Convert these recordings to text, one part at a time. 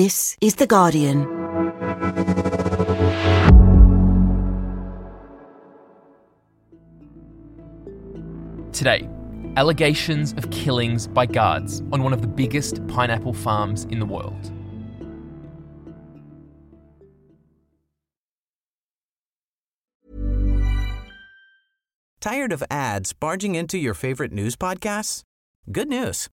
This is The Guardian. Today, allegations of killings by guards on one of the biggest pineapple farms in the world. Tired of ads barging into your favorite news podcasts? Good news.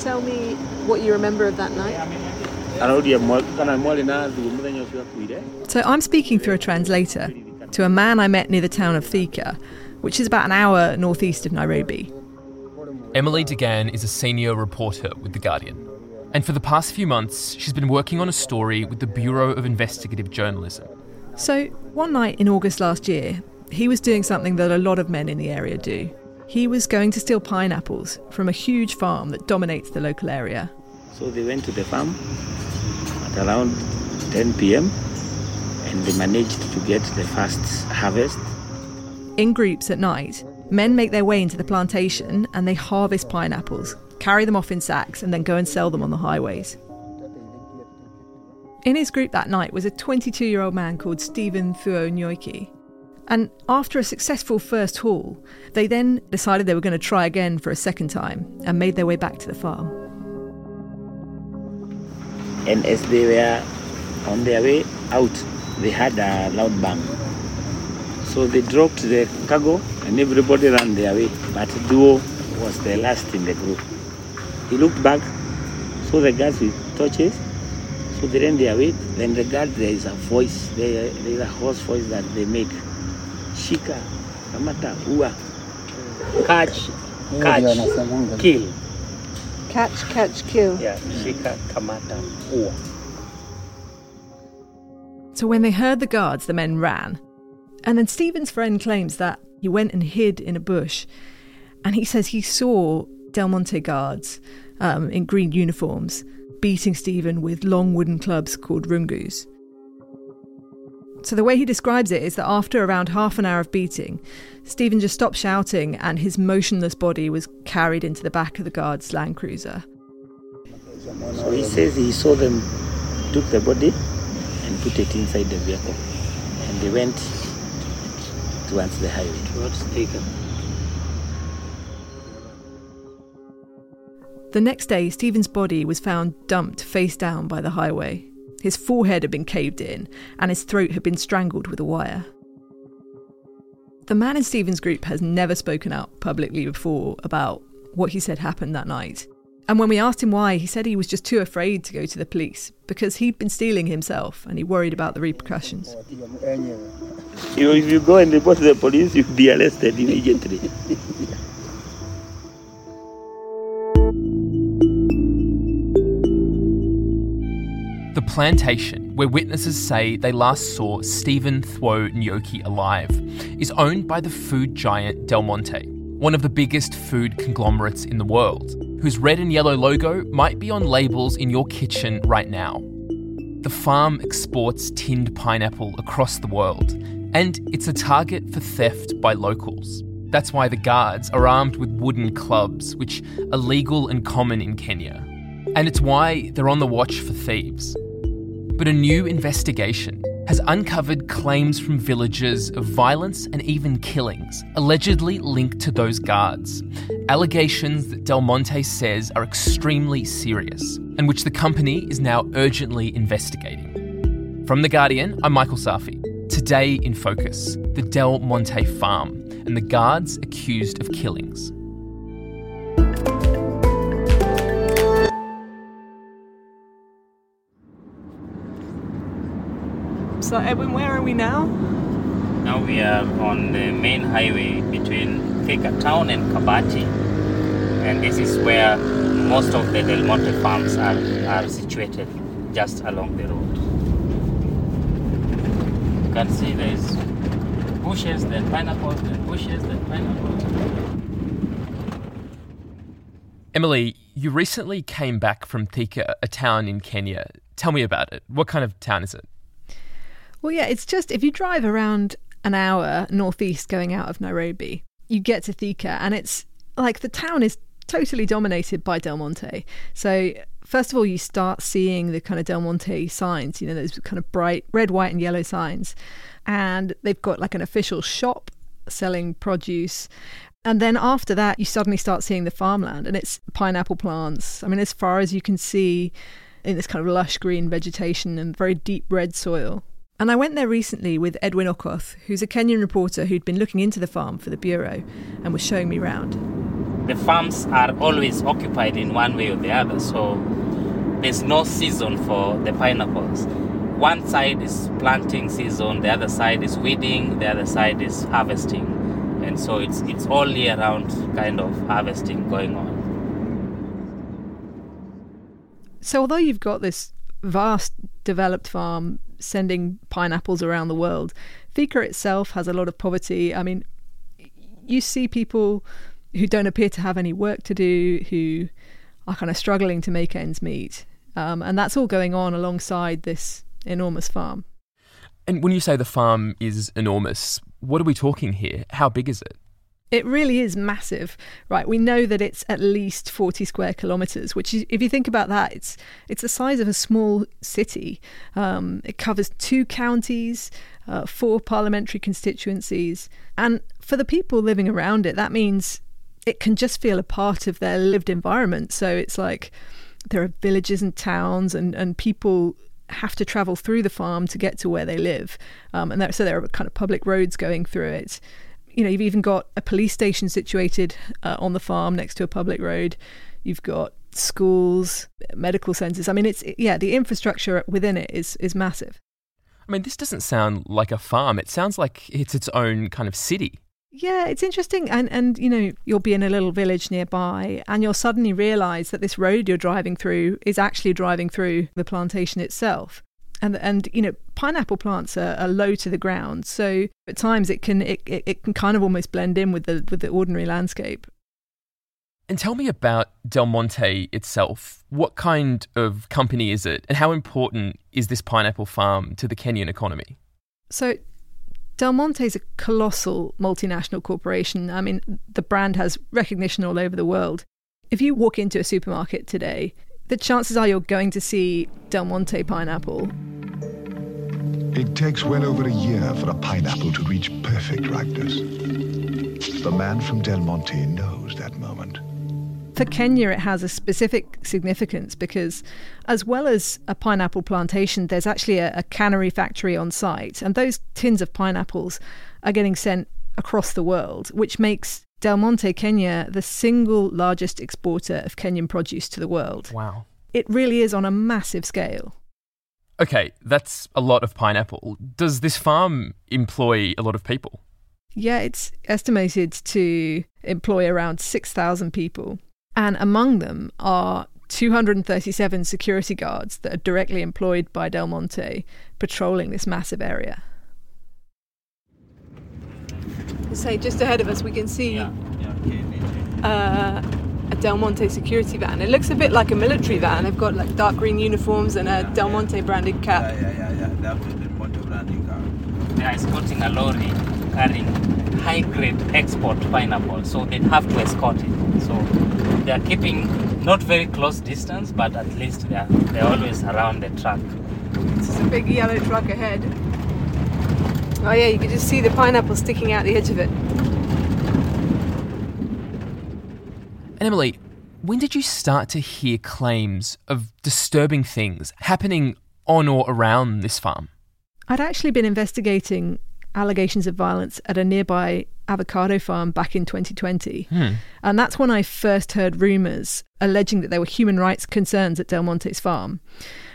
Tell me what you remember of that night? So I'm speaking through a translator to a man I met near the town of Thika, which is about an hour northeast of Nairobi. Emily Dugan is a senior reporter with The Guardian. And for the past few months, she's been working on a story with the Bureau of Investigative Journalism. So one night in August last year, he was doing something that a lot of men in the area do. He was going to steal pineapples from a huge farm that dominates the local area. So they went to the farm at around 10 p.m. and they managed to get the first harvest. In groups at night, men make their way into the plantation and they harvest pineapples, carry them off in sacks, and then go and sell them on the highways. In his group that night was a 22 year old man called Stephen Thuo Nyoiki. And after a successful first haul, they then decided they were going to try again for a second time and made their way back to the farm. And as they were on their way out, they had a loud bang. So they dropped the cargo and everybody ran their way. But Thuo was the last in the group. He looked back, saw the guards with torches, so they ran their way. Then the guard, there is a voice, there is a hoarse voice that they make. Shika, kamata, ua. Catch, catch, kill. Catch, catch, kill. Yeah, shika, kamata, ua. So when they heard the guards, the men ran. And then Stephen's friend claims that he went and hid in a bush. And he says he saw Del Monte guards um, in green uniforms beating Stephen with long wooden clubs called rungus. So the way he describes it is that after around half an hour of beating, Stephen just stopped shouting and his motionless body was carried into the back of the guard's Land Cruiser. So he says he saw them, took the body and put it inside the vehicle. And they went towards the highway, towards Thika. The next day, Stephen's body was found dumped face down by the highway. His forehead had been caved in, and his throat had been strangled with a wire. The man in Stephen's group has never spoken out publicly before about what he said happened that night. And when we asked him why, he said he was just too afraid to go to the police because he'd been stealing himself and he worried about the repercussions. You know, if you go and report to the police, you'll be arrested immediately. plantation, where witnesses say they last saw Stephen Thuo Nyoki alive, is owned by the food giant Del Monte, one of the biggest food conglomerates in the world, whose red and yellow logo might be on labels in your kitchen right now. The farm exports tinned pineapple across the world, and it's a target for theft by locals. That's why the guards are armed with wooden clubs, which are legal and common in Kenya. And it's why they're on the watch for thieves. But a new investigation has uncovered claims from villagers of violence and even killings, allegedly linked to those guards. Allegations that Del Monte says are extremely serious, and which the company is now urgently investigating. From The Guardian, I'm Michael Safi. Today in focus, the Del Monte farm and the guards accused of killings. So, Edwin, where are we now? Now we are on the main highway between Thika town and Kabati. and this is where most of the Del Monte farms are, are situated, just along the road. You can see there's bushes, then pineapples, then bushes, then pineapples. Emily, you recently came back from Thika, a town in Kenya. Tell me about it. What kind of town is it? Well, yeah, it's just if you drive around an hour northeast going out of Nairobi, you get to Thika, and it's like the town is totally dominated by Del Monte. So, first of all, you start seeing the kind of Del Monte signs, you know, those kind of bright red, white, and yellow signs. And they've got like an official shop selling produce. And then after that, you suddenly start seeing the farmland and it's pineapple plants. I mean, as far as you can see in this kind of lush green vegetation and very deep red soil. And I went there recently with Edwin Okoth, who's a Kenyan reporter who'd been looking into the farm for the Bureau and was showing me round. The farms are always occupied in one way or the other, so there's no season for the pineapples. One side is planting season, the other side is weeding, the other side is harvesting. And so it's it's all year round kind of harvesting going on. So although you've got this vast developed farm sending pineapples around the world, Thika itself has a lot of poverty. I mean, you see people who don't appear to have any work to do, who are kind of struggling to make ends meet. Um, and that's all going on alongside this enormous farm. And when you say the farm is enormous, what are we talking here? How big is it? It really is massive, right? We know that it's at least 40 square kilometres, which, is, if you think about that, it's it's the size of a small city. Um, it covers two counties, uh, four parliamentary constituencies, and for the people living around it, that means it can just feel a part of their lived environment. So it's like there are villages and towns, and and people have to travel through the farm to get to where they live, um, and so there are kind of public roads going through it you know, you've even got a police station situated uh, on the farm next to a public road. You've got schools, medical centres. I mean, it's yeah, the infrastructure within it is is massive. I mean, this doesn't sound like a farm. It sounds like it's its own kind of city. Yeah, it's interesting, and and you know, you'll be in a little village nearby, and you'll suddenly realise that this road you're driving through is actually driving through the plantation itself and and you know pineapple plants are, are, low to the ground so at times it can it, it can kind of almost blend in with the with the ordinary landscape and tell me about Del Monte itself. What kind of company is it, and how important is this pineapple farm to the Kenyan economy? So, Del Monte is a colossal multinational corporation. I mean, the brand has recognition all over the world. If you walk into a supermarket today, the chances are you're going to see Del Monte pineapple. It takes well over a year for a pineapple to reach perfect ripeness. The man from Del Monte knows that moment. For Kenya, it has a specific significance because, as well as a pineapple plantation, there's actually a, a cannery factory on site, and those tins of pineapples are getting sent across the world, which makes Del Monte, Kenya, the single largest exporter of Kenyan produce to the world. Wow. It really is on a massive scale. Okay, that's a lot of pineapple. Does this farm employ a lot of people? Yeah, it's estimated to employ around 6,000 people. And among them are 237 security guards that are directly employed by Del Monte patrolling this massive area say just ahead of us we can see uh, a Del Monte security van. It looks a bit like a military van. They've got like dark green uniforms and a Del Monte branded cap. Yeah, yeah, yeah, yeah. That's the Del Monte branding car. They are escorting a lorry carrying high grade export pineapple, so they have to escort it. So they are keeping not very close distance, but at least they are they're always around the truck. This is a big yellow truck ahead. Oh yeah, you can just see the pineapple sticking out the edge of it. And Emily, when did you start to hear claims of disturbing things happening on or around this farm? I'd actually been investigating allegations of violence at a nearby avocado farm back in 2020. Hmm. And that's when I first heard rumours alleging that there were human rights concerns at Del Monte's farm.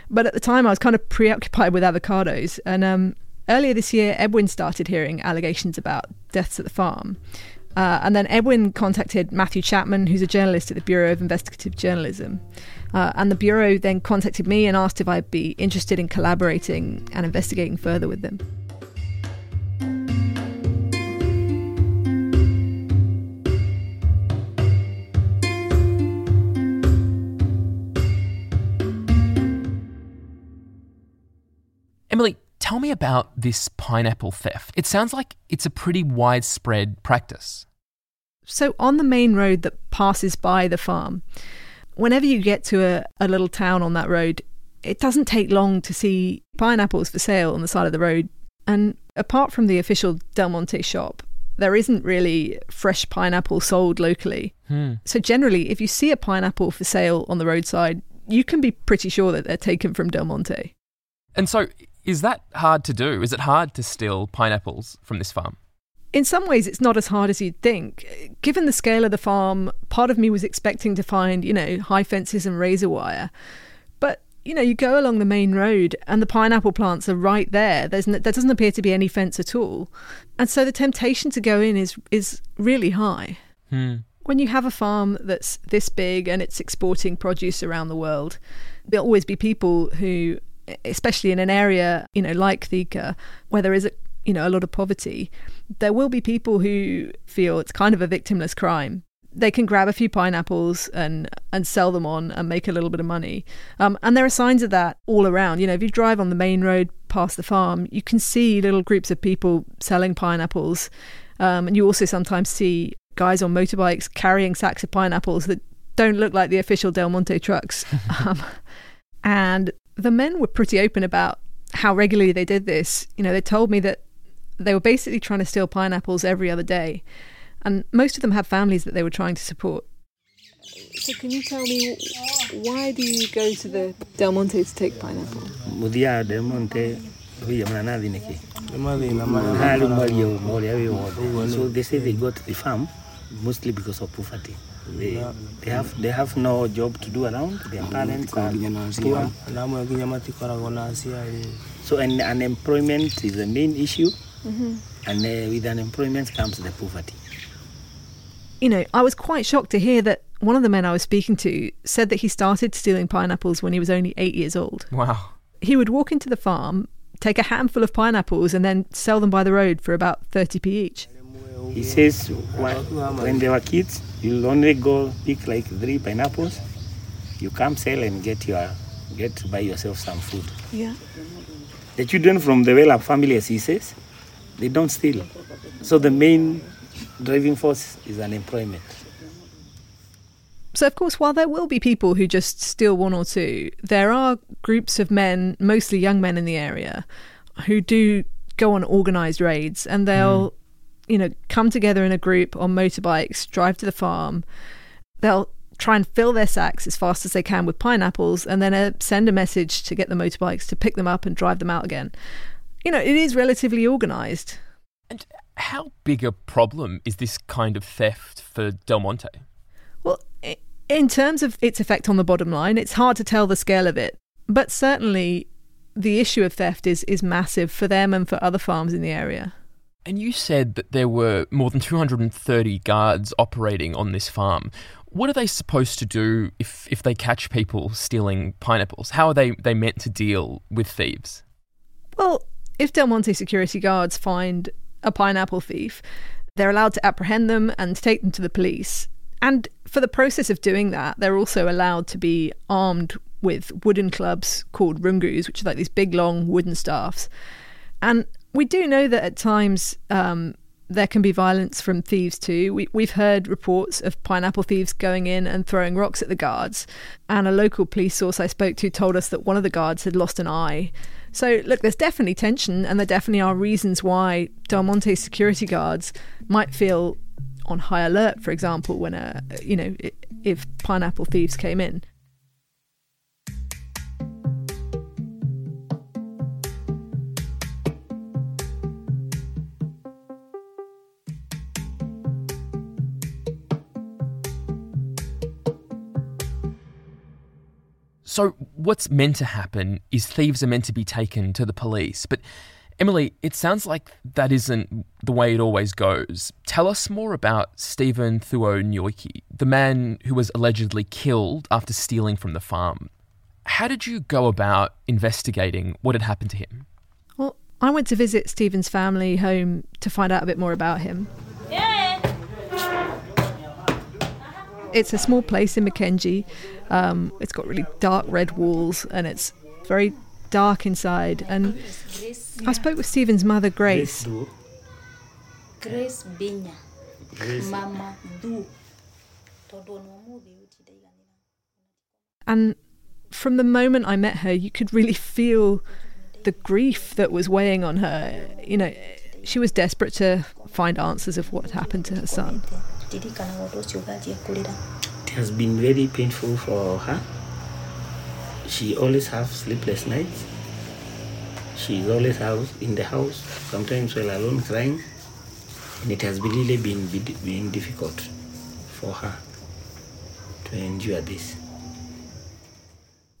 But at the time, I was kind of preoccupied with avocados. And um, Earlier this year, Edwin started hearing allegations about deaths at the farm. Uh, and then Edwin contacted Matthew Chapman, who's a journalist at the Bureau of Investigative Journalism. Uh, and the Bureau then contacted me and asked if I'd be interested in collaborating and investigating further with them. Emily, tell me about this pineapple theft. It sounds like it's a pretty widespread practice. So, on the main road that passes by the farm, whenever you get to a, a little town on that road, it doesn't take long to see pineapples for sale on the side of the road. And apart from the official Del Monte shop, there isn't really fresh pineapple sold locally. Hmm. So, generally, if you see a pineapple for sale on the roadside, you can be pretty sure that they're taken from Del Monte. And so, is that hard to do? Is it hard to steal pineapples from this farm? In some ways, it's not as hard as you'd think. Given the scale of the farm, part of me was expecting to find, you know, high fences and razor wire. But, you know, you go along the main road and the pineapple plants are right there. There's no, there doesn't appear to be any fence at all. And so the temptation to go in is, is really high. Hmm. When you have a farm that's this big and it's exporting produce around the world, there'll always be people who especially in an area you know like Thika where there is a you know a lot of poverty there will be people who feel it's kind of a victimless crime. They can grab a few pineapples and and sell them on and make a little bit of money. Um, and there are signs of that all around. You know if you drive on the main road past the farm you can see little groups of people selling pineapples. Um, and you also sometimes see guys on motorbikes carrying sacks of pineapples that don't look like the official Del Monte trucks. Um, and the men were pretty open about how regularly they did this. You know, they told me that they were basically trying to steal pineapples every other day. And most of them had families that they were trying to support. So can you tell me why do you go to the Del Monte to take pineapple? muthia Del Monte wiya mana nathi niki Nĩ mathĩna marĩa hari makoragwo. mwari ũyũ ũrĩa wĩ Ũguo wothe nĩ- so they say they go to the farm mostly because of poverty they, they have they have no job to do around. Their mm, parents Matikoo are nginya poor. Aciari na amwe nginya matikoragwo na aciari eh. so and unemployment is the main issue. Mm-hmm. And uh, with unemployment comes the poverty. You know, I was quite shocked to hear that one of the men I was speaking to said that he started stealing pineapples when he was only eight years old. Wow. He would walk into the farm, take a handful of pineapples, and then sell them by the road for about 30p each. He says when, when they were kids you'll only go pick like three pineapples you come sell and get your get to buy yourself some food Yeah. the children from the well-up family, as he says, they don't steal. So the main driving force is unemployment. So, of course, while there will be people who just steal one or two, there are groups of men, mostly young men in the area, who do go on organised raids and they'll, mm. You know, come together in a group on motorbikes, drive to the farm. They'll try and fill their sacks as fast as they can with pineapples and then uh, send a message to get the motorbikes to pick them up and drive them out again. You know, it is relatively organised. And how big a problem is this kind of theft for Del Monte? Well, in terms of its effect on the bottom line, it's hard to tell the scale of it. But certainly, the issue of theft is, is massive for them and for other farms in the area. And you said that there were more than 230 guards operating on this farm. What are they supposed to do if, if they catch people stealing pineapples? How are they, they meant to deal with thieves? Well, if Del Monte security guards find a pineapple thief, they're allowed to apprehend them and take them to the police. And for the process of doing that, they're also allowed to be armed with wooden clubs called rungus, which are like these big, long wooden staffs. And we do know that at times um, there can be violence from thieves too. We, we've heard reports of pineapple thieves going in and throwing rocks at the guards. And a local police source I spoke to told us that one of the guards had lost an eye. So, look, there's definitely tension, and there definitely are reasons why Del Monte security guards might feel on high alert, for example, when a you know if pineapple thieves came in. So, what's meant to happen is thieves are meant to be taken to the police, but Emily, it sounds like that isn't the way it always goes. Tell us more about Stephen Thuo Nyoiki, the man who was allegedly killed after stealing from the farm. How did you go about investigating what had happened to him? Well, I went to visit Stephen's family home to find out a bit more about him. It's a small place in Mackenzie. Um, it's got really dark red walls and it's very dark inside. And I spoke with Stephen's mother, Grace. Grace Binya. Mama Du. Todo no mubi uti daiga nina. And from the moment I met her, you could really feel the grief that was weighing on her. You know, she was desperate to find answers of what happened to her son. Tirikana watu ucio gathie kulira. It has been very painful for her. She always have sleepless nights. She's always out in the house, sometimes while alone crying. And it has really been, been difficult for her to endure this.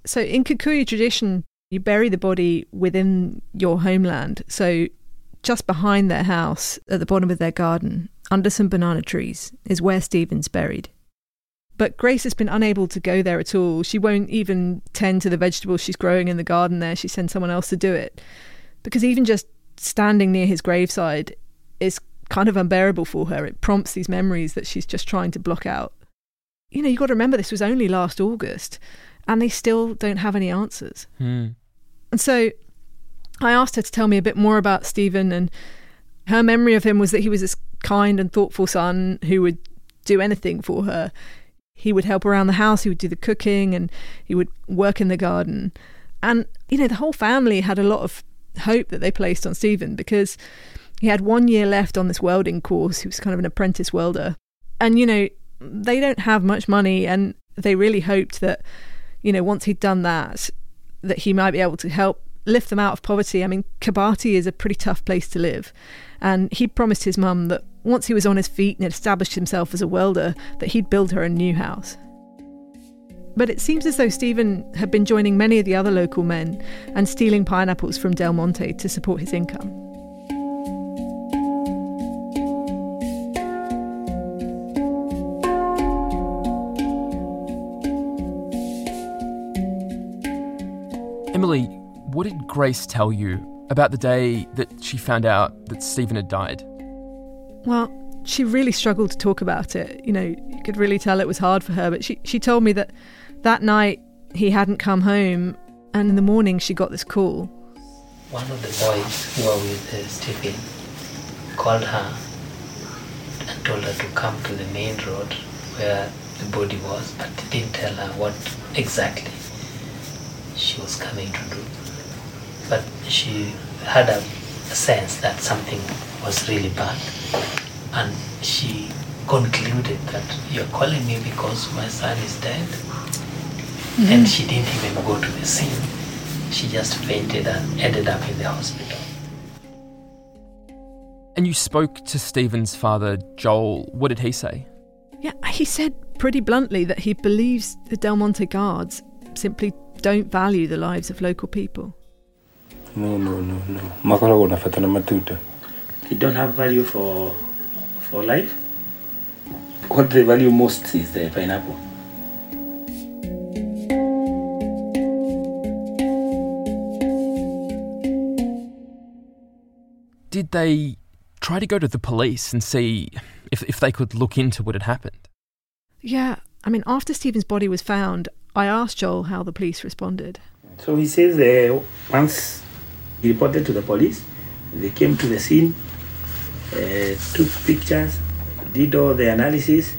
So, in Kikuyu tradition, you bury the body within your homeland. So, just behind their house, at the bottom of their garden, under some banana trees, is where Stephen's buried. But Grace has been unable to go there at all. She won't even tend to the vegetables she's growing in the garden there. She sends someone else to do it. Because even just standing near his graveside is kind of unbearable for her. It prompts these memories that she's just trying to block out. You know, you've got to remember this was only last August, and they still don't have any answers. Hmm. And so I asked her to tell me a bit more about Stephen, and her memory of him was that he was this kind and thoughtful son who would do anything for her. He would help around the house, he would do the cooking, and he would work in the garden. And, you know, the whole family had a lot of hope that they placed on Stephen because he had one year left on this welding course. He was kind of an apprentice welder. And, you know, they don't have much money, and they really hoped that, you know, once he'd done that, that he might be able to help lift them out of poverty. I mean, Kabati is a pretty tough place to live. And he promised his mum that once he was on his feet and had established himself as a welder, that he'd build her a new house. But it seems as though Stephen had been joining many of the other local men and stealing pineapples from Del Monte to support his income. Emily, what did Grace tell you about the day that she found out that Stephen had died? Well, she really struggled to talk about it. You know, you could really tell it was hard for her. But she, she told me that that night he hadn't come home, and in the morning she got this call. One of the boys who were with uh, Stephen called her and told her to come to the main road where the body was, but didn't tell her what exactly she was coming to do. But she had a, a sense that something was really bad, and she concluded that you're calling me because my son is dead. Mm-hmm. And she didn't even go to the scene. She just fainted and ended up in the hospital. And you spoke to Stephen's father, Joel. What did he say? Yeah, he said pretty bluntly that he believes the Del Monte guards simply don't value the lives of local people. No, no, no, no. Makoragwo na bata na matunda. They don't have value for for life. What they value most is the pineapple. Did they try to go to the police and see if, if they could look into what had happened? Yeah, I mean, after Stephen's body was found, I asked Joel how the police responded. So he says uh, once he reported to the police, they came to the scene, uh, took pictures, did all the analysis,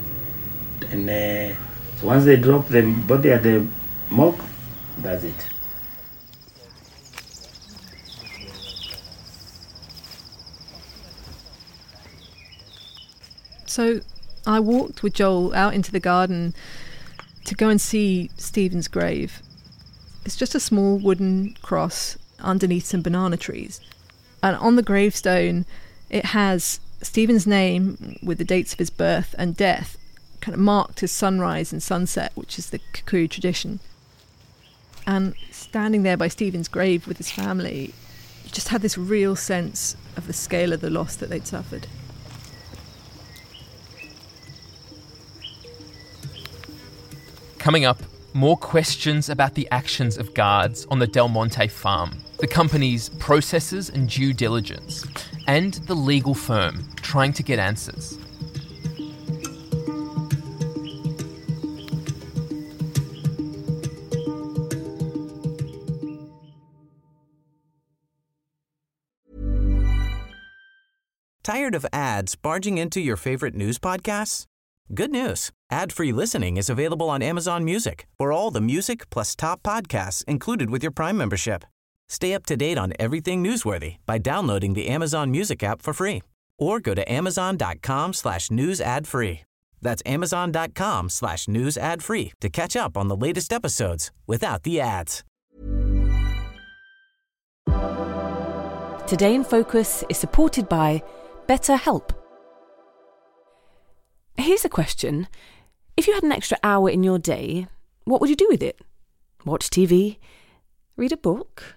and uh, once they dropped the body at the morgue, that's it. So I walked with Joel out into the garden to go and see Stephen's grave. It's just a small wooden cross underneath some banana trees. And on the gravestone, it has Stephen's name with the dates of his birth and death, kind of marked as sunrise and sunset, which is the Kikuyu tradition. And standing there by Stephen's grave with his family, you just had this real sense of the scale of the loss that they'd suffered. Coming up, more questions about the actions of guards on the Del Monte farm, the company's processes and due diligence, and the legal firm trying to get answers. Tired of ads barging into your favorite news podcasts? Good news. Ad-free listening is available on Amazon Music for all the music plus top podcasts included with your Prime membership. Stay up to date on everything newsworthy by downloading the Amazon Music app for free or go to amazon.com slash news ad free. That's amazon.com slash news ad free to catch up on the latest episodes without the ads. Today in Focus is supported by BetterHelp. Here's a question. If you had an extra hour in your day, what would you do with it? Watch TV? Read a book?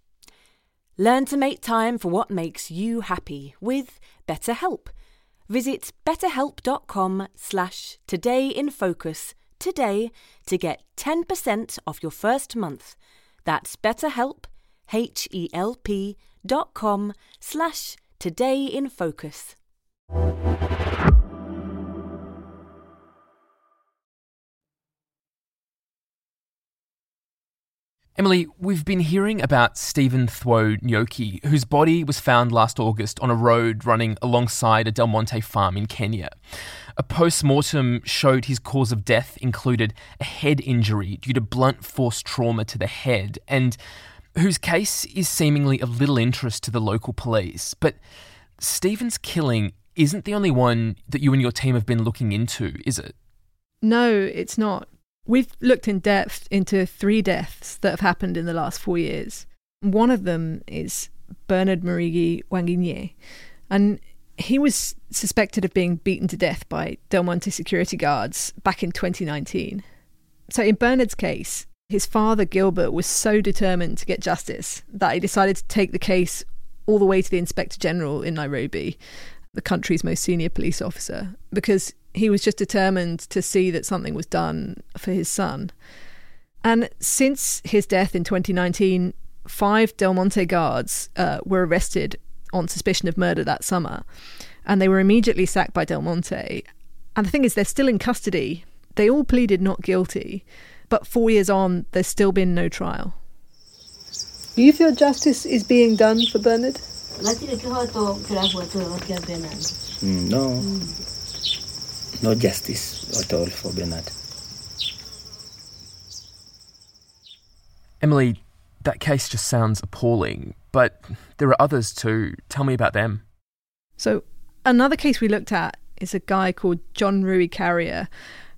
Learn to make time for what makes you happy with BetterHelp. Visit betterhelp.com slash todayinfocus today to get 10% off your first month. That's betterhelp, H-E-L-P dot com slash todayinfocus. Emily, we've been hearing about Stephen Thuo Nyoki, whose body was found last August on a road running alongside a Del Monte farm in Kenya. A post mortem showed his cause of death included a head injury due to blunt force trauma to the head, and whose case is seemingly of little interest to the local police. But Stephen's killing isn't the only one that you and your team have been looking into, is it? No, it's not. We've looked in depth into three deaths that have happened in the last four years. One of them is Bernard Marigi Wanginye, and he was suspected of being beaten to death by Del Monte security guards back in 2019. So, in Bernard's case, his father Gilbert was so determined to get justice that he decided to take the case all the way to the Inspector General in Nairobi, the country's most senior police officer, because he was just determined to see that something was done for his son. And since his death in 2019, five Del Monte guards uh, were arrested on suspicion of murder that summer, and they were immediately sacked by Del Monte. And the thing is, they're still in custody. They all pleaded not guilty, but four years on, there's still been no trial. Do you feel justice is being done for Bernard? Mm, no, no justice at all for Bernard. Emily, that case just sounds appalling, but there are others too. Tell me about them. So, another case we looked at is a guy called John Rui Carrier.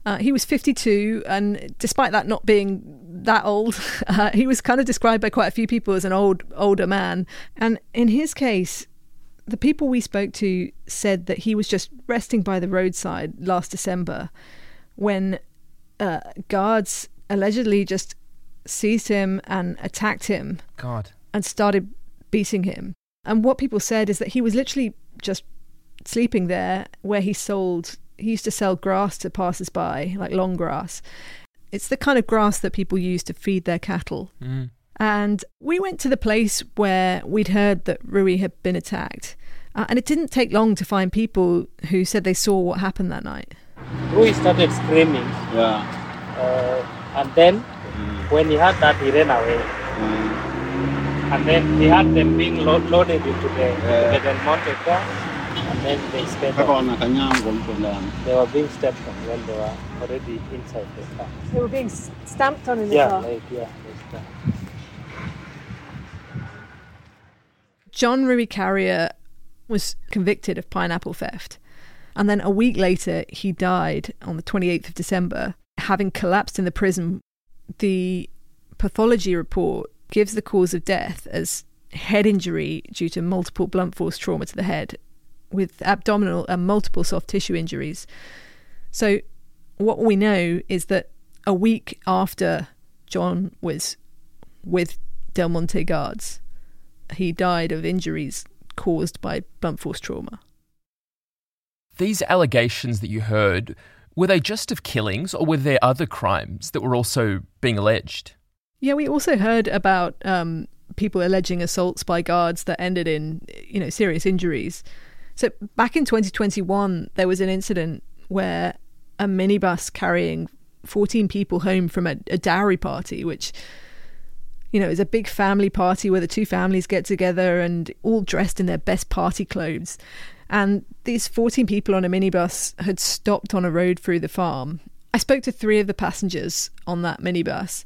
Uh, he was 52, and despite that not being that old, uh, he was kind of described by quite a few people as an old, older man. And in his case, the people we spoke to said that he was just resting by the roadside last December when uh, guards allegedly just seized him and attacked him. God. And started beating him. And what people said is that he was literally just sleeping there where he sold, he used to sell grass to passers by, like long grass. It's the kind of grass that people use to feed their cattle. Mm. And we went to the place where we'd heard that Rui had been attacked. Uh, and it didn't take long to find people who said they saw what happened that night. Rui started screaming. Yeah. Uh, and then when he heard that, he ran away. And then he had them being lo- loaded into the, Yeah. the Del car. And then they sped Mpaka off. wanakanyangwa mtu ndani. They were being stepped on when they were already inside the car. They were being stamped on in the Yeah, car. like, yeah. like that. John Rui Carrier was convicted of pineapple theft. And then a week later, he died on the 28th of December, having collapsed in the prison. The pathology report gives the cause of death as head injury due to multiple blunt force trauma to the head, with abdominal and multiple soft tissue injuries. So, what we know is that a week after John was with Del Monte guards, he died of injuries caused by blunt force trauma. These allegations that you heard, were they just of killings or were there other crimes that were also being alleged? Yeah, we also heard about um, people alleging assaults by guards that ended in, you know, serious injuries. So back in 2021, there was an incident where a minibus carrying 14 people home from a, a dowry party, which, you know, is a big family party where the two families get together and all dressed in their best party clothes. And these 14 people on a minibus had stopped on a road through the farm. I spoke to three of the passengers on that minibus,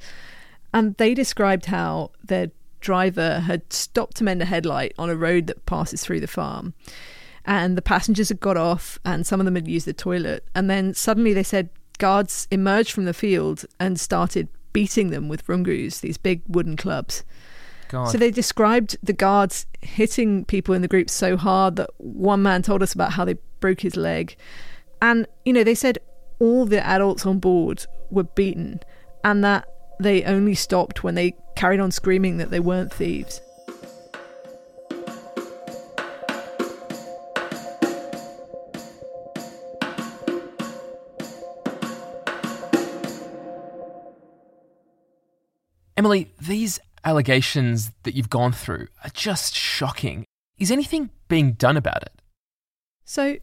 and they described how their driver had stopped to mend a headlight on a road that passes through the farm. And the passengers had got off, and some of them had used the toilet. And then suddenly they said guards emerged from the field and started beating them with rungus, these big wooden clubs. God. So they described the guards hitting people in the group so hard that one man told us about how they broke his leg. And, you know, they said all the adults on board were beaten and that they only stopped when they carried on screaming that they weren't thieves. Emily, these allegations that you've gone through are just shocking. Is anything being done about it? So,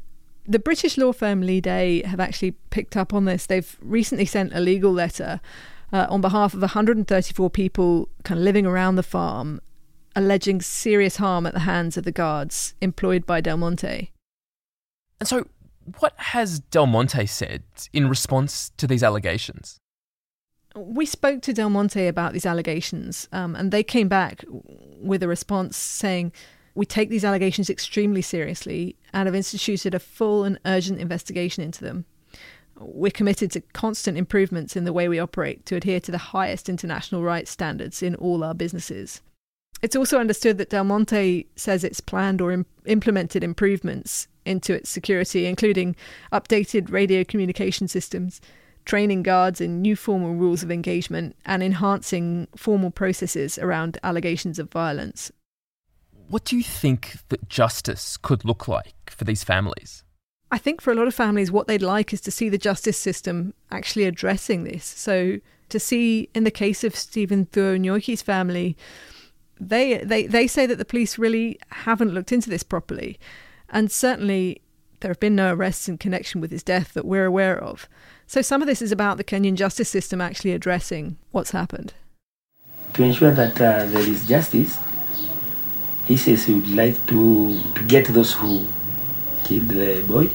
the British law firm Leigh Day have actually picked up on this. They've recently sent a legal letter uh, on behalf of 134 people kind of living around the farm, alleging serious harm at the hands of the guards employed by Del Monte. And so, what has Del Monte said in response to these allegations? We spoke to Del Monte about these allegations, um, and they came back with a response saying, We take these allegations extremely seriously and have instituted a full and urgent investigation into them. We're committed to constant improvements in the way we operate to adhere to the highest international rights standards in all our businesses. It's also understood that Del Monte says it's planned or Im- implemented improvements into its security, including updated radio communication systems, training guards in new formal rules of engagement, and enhancing formal processes around allegations of violence. What do you think that justice could look like for these families? I think for a lot of families, what they'd like is to see the justice system actually addressing this. So, to see in the case of Stephen Thuo Nyoki's family, they, they, they say that the police really haven't looked into this properly. And certainly, there have been no arrests in connection with his death that we're aware of. So, some of this is about the Kenyan justice system actually addressing what's happened. To ensure that uh, there is justice, he says he would like to, to get those who killed the boy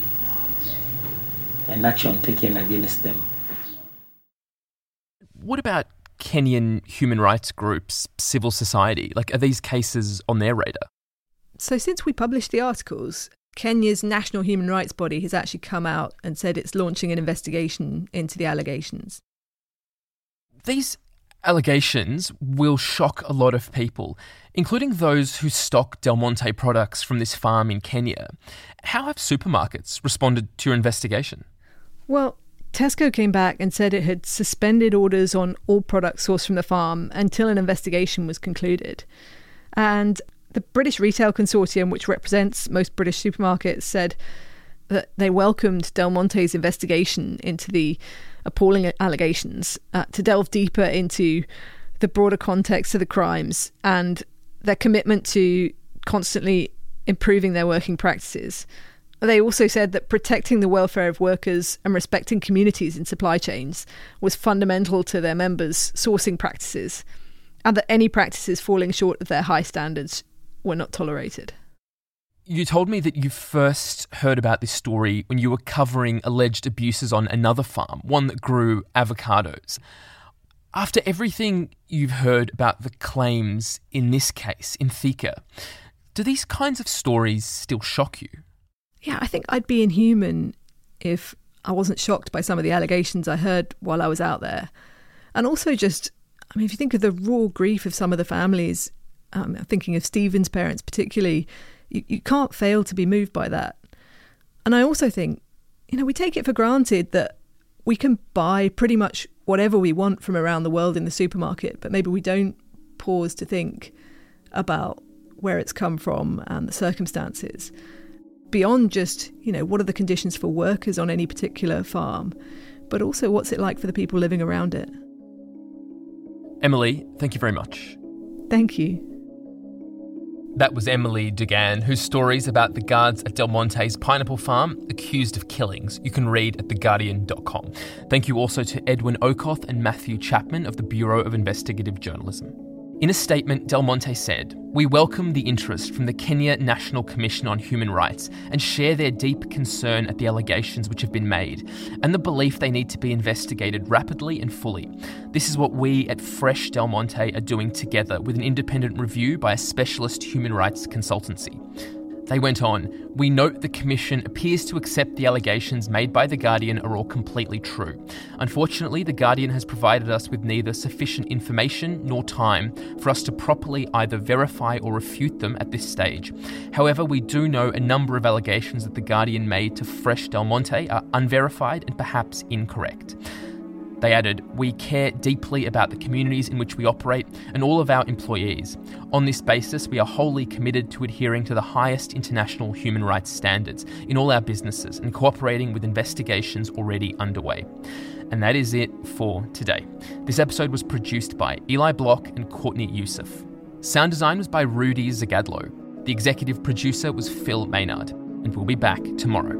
and action taken against them. What about Kenyan human rights groups, civil society? Like, are these cases on their radar? So, since we published the articles, Kenya's national human rights body has actually come out and said it's launching an investigation into the allegations. These allegations will shock a lot of people, including those who stock Del Monte products from this farm in Kenya. How have supermarkets responded to your investigation? Well, Tesco came back and said it had suspended orders on all products sourced from the farm until an investigation was concluded. And the British Retail Consortium, which represents most British supermarkets, said that they welcomed Del Monte's investigation into the appalling allegations uh, to delve deeper into the broader context of the crimes and their commitment to constantly improving their working practices. They also said that protecting the welfare of workers and respecting communities in supply chains was fundamental to their members' sourcing practices, and that any practices falling short of their high standards were not tolerated. You told me that you first heard about this story when you were covering alleged abuses on another farm, one that grew avocados. After everything you've heard about the claims in this case, in Thika, do these kinds of stories still shock you? Yeah, I think I'd be inhuman if I wasn't shocked by some of the allegations I heard while I was out there. And also, just, I mean, if you think of the raw grief of some of the families, um, thinking of Stephen's parents particularly, you, you can't fail to be moved by that. And I also think, you know, we take it for granted that we can buy pretty much whatever we want from around the world in the supermarket, but maybe we don't pause to think about where it's come from and the circumstances beyond just, you know, what are the conditions for workers on any particular farm, but also what's it like for the people living around it. Emily, thank you very much. Thank you. That was Emily Dugan, whose stories about the guards at Del Monte's pineapple farm accused of killings you can read at theguardian.com. Thank you also to Edwin Okoth and Matthew Chapman of the Bureau of Investigative Journalism. In a statement, Del Monte said, We welcome the interest from the Kenya National Commission on Human Rights and share their deep concern at the allegations which have been made and the belief they need to be investigated rapidly and fully. This is what we at Fresh Del Monte are doing together with an independent review by a specialist human rights consultancy. They went on, We note the Commission appears to accept the allegations made by The Guardian are all completely true. Unfortunately, The Guardian has provided us with neither sufficient information nor time for us to properly either verify or refute them at this stage. However, we do know a number of allegations that The Guardian made to Fresh Del Monte are unverified and perhaps incorrect. They added, We care deeply about the communities in which we operate and all of our employees. On this basis, we are wholly committed to adhering to the highest international human rights standards in all our businesses and cooperating with investigations already underway. And that is it for today. This episode was produced by Eli Block and Courtney Yusuf. Sound design was by Rudi Zygadlo. The executive producer was Phil Maynard. And we'll be back tomorrow.